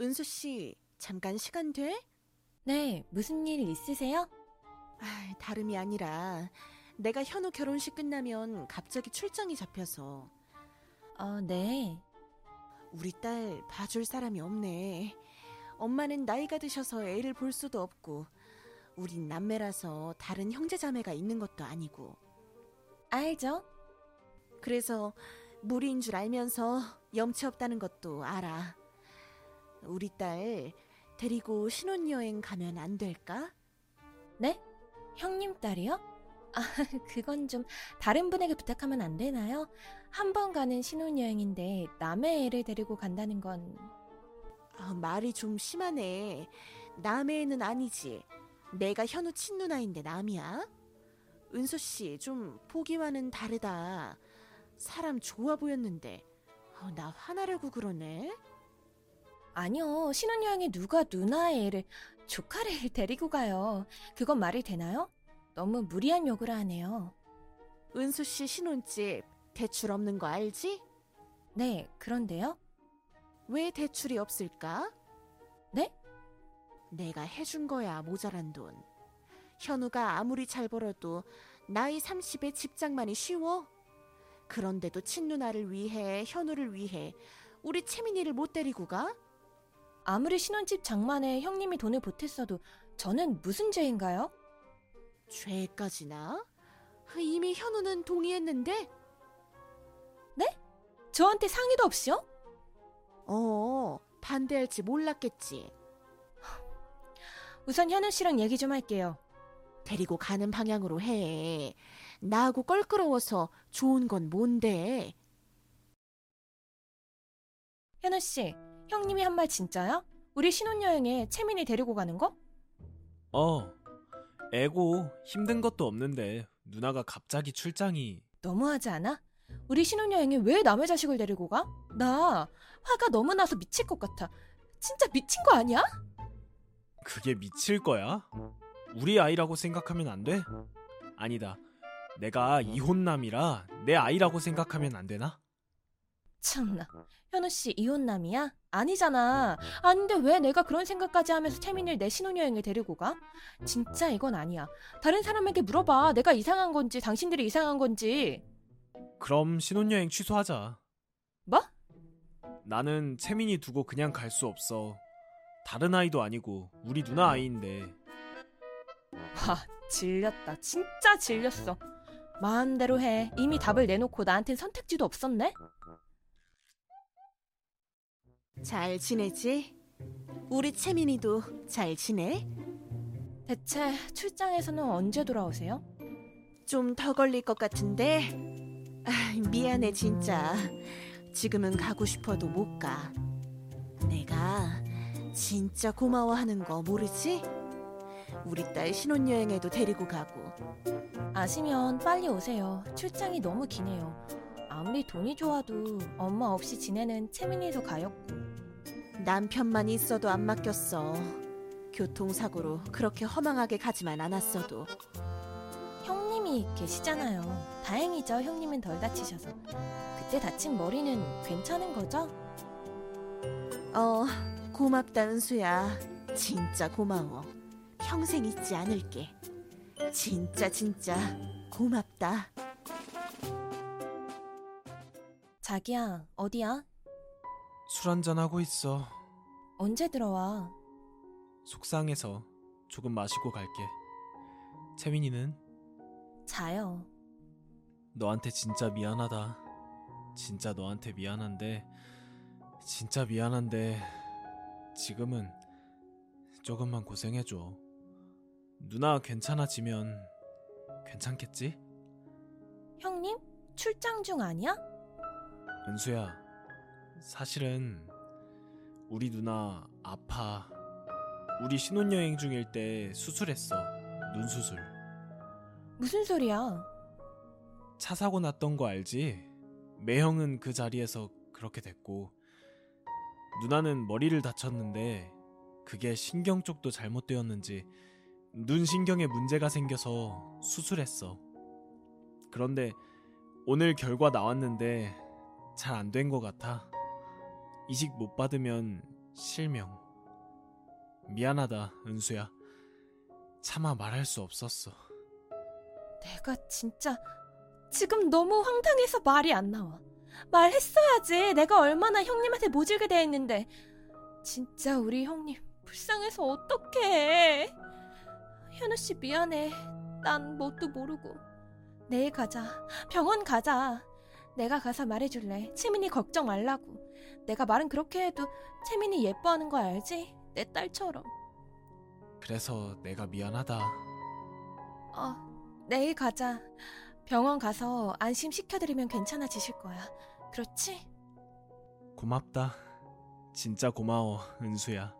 은수 씨, 잠깐 시간 돼? 네, 무슨 일 있으세요? 아, 다름이 아니라 내가 현우 결혼식 끝나면 갑자기 출장이 잡혀서 어, 네. 우리 딸 봐줄 사람이 없네. 엄마는 나이가 드셔서 애를 볼 수도 없고 우린 남매라서 다른 형제 자매가 있는 것도 아니고 알죠? 그래서 무리인 줄 알면서 염치 없다는 것도 알아. 우리 딸 데리고 신혼여행 가면 안 될까? 네? 형님 딸이요? 아, 그건 좀 다른 분에게 부탁하면 안 되나요? 한 번 가는 신혼여행인데 남의 애를 데리고 간다는 건 아, 말이 좀 심하네. 남의 애는 아니지. 내가 현우 친누나인데 남이야? 은수 씨, 좀 보기와는 다르다. 사람 좋아 보였는데. 어, 나 화나려고 그러네. 아니요. 신혼여행에 누가 누나의 애를 조카를 데리고 가요. 그건 말이 되나요? 너무 무리한 요구를 하네요. 은수 씨 신혼집 대출 없는 거 알지? 네, 그런데요? 왜 대출이 없을까? 네? 내가 해준 거야, 모자란 돈. 현우가 아무리 잘 벌어도 나이 30에 집장만이 쉬워? 그런데도 친누나를 위해, 현우를 위해 우리 채민이를 못 데리고 가? 아무리 신혼집 장만에 형님이 돈을 보탰어도 저는 무슨 죄인가요? 죄까지나? 이미 현우는 동의했는데? 저한테 상의도 없이요? 어, 반대할지 몰랐겠지. 우선 현우 씨랑 얘기 좀 할게요. 데리고 가는 방향으로 해. 나하고 껄끄러워서 좋은 건 뭔데? 현우 씨, 형님이 한 말 진짜야? 우리 신혼여행에 채민이 데리고 가는 거? 어. 애고 힘든 것도 없는데 누나가 갑자기 출장이 너무하지 않아? 우리 신혼여행에 왜 남의 자식을 데리고 가? 나 화가 너무 나서 미칠 것 같아. 진짜 미친 거 아니야? 그게 미칠 거야? 우리 아이라고 생각하면 안 돼? 아니다. 내가 이혼남이라 내 아이라고 생각하면 안 되나? 참나. 현우 씨 이혼남이야? 아니잖아. 아닌데 왜 내가 그런 생각까지 하면서 채민이를 내 신혼여행에 데리고 가? 진짜 이건 아니야. 다른 사람에게 물어봐. 내가 이상한 건지 당신들이 이상한 건지. 그럼 신혼여행 취소하자. 뭐? 나는 채민이 두고 그냥 갈 수 없어. 다른 아이도 아니고 우리 누나 아이인데 와, 질렸다. 진짜 질렸어. 마음대로 해. 이미 답을 내놓고 나한텐 선택지도 없었네? 잘 지내지? 우리 채민이도 잘 지내? 대체 출장에서는 언제 돌아오세요? 좀 더 걸릴 것 같은데. 아, 미안해 진짜. 지금은 가고 싶어도 못 가. 내가 진짜 고마워하는 거 모르지? 우리 딸 신혼여행에도 데리고 가고. 아시면 빨리 오세요. 출장이 너무 기네요. 아무리 돈이 좋아도 엄마 없이 지내는 채민이도 가엾고. 남편만 있어도 안 맡겼어. 교통사고로 그렇게 허망하게 가지만 않았어도. 형님이 계시잖아요. 다행이죠. 형님은 덜 다치셔서. 그때 다친 머리는 괜찮은 거죠? 어, 고맙다 은수야. 진짜 고마워. 평생 잊지 않을게. 진짜 진짜 고맙다. 자기야, 어디야? 술 한잔 하고 있어. 언제 들어와? 속상해서 조금 마시고 갈게. 채민이는 자요. 너한테 진짜 미안하다. 진짜 너한테 미안한데 진짜 미안한데 지금은 조금만 고생해줘. 누나 괜찮아지면 괜찮겠지? 형님? 출장 중 아니야? 은수야, 사실은 우리 누나 아파. 우리 신혼여행 중일 때 수술했어. 눈 수술. 무슨 소리야? 차 사고 났던 거 알지? 매형은 그 자리에서 그렇게 됐고 누나는 머리를 다쳤는데 그게 신경 쪽도 잘못되었는지 눈 신경에 문제가 생겨서 수술했어. 그런데 오늘 결과 나왔는데 잘 안 된 것 같아. 이식 못 받으면 실명. 미안하다, 은수야. 차마 말할 수 없었어. 내가 진짜 지금 너무 황당해서 말이 안 나와. 말했어야지. 내가 얼마나 형님한테 모질게 대했는데. 진짜 우리 형님 불쌍해서 어떡해. 현우 씨 미안해. 난 뭣도 모르고. 내일 가자. 병원 가자. 내가 가서 말해줄래. 채민이 걱정 말라고. 내가 말은 그렇게 해도 채민이 예뻐하는 거 알지? 내 딸처럼. 그래서 내가 미안하다. 어, 내일 가자. 병원 가서 안심시켜드리면 괜찮아지실 거야. 그렇지? 고맙다. 진짜 고마워, 은수야.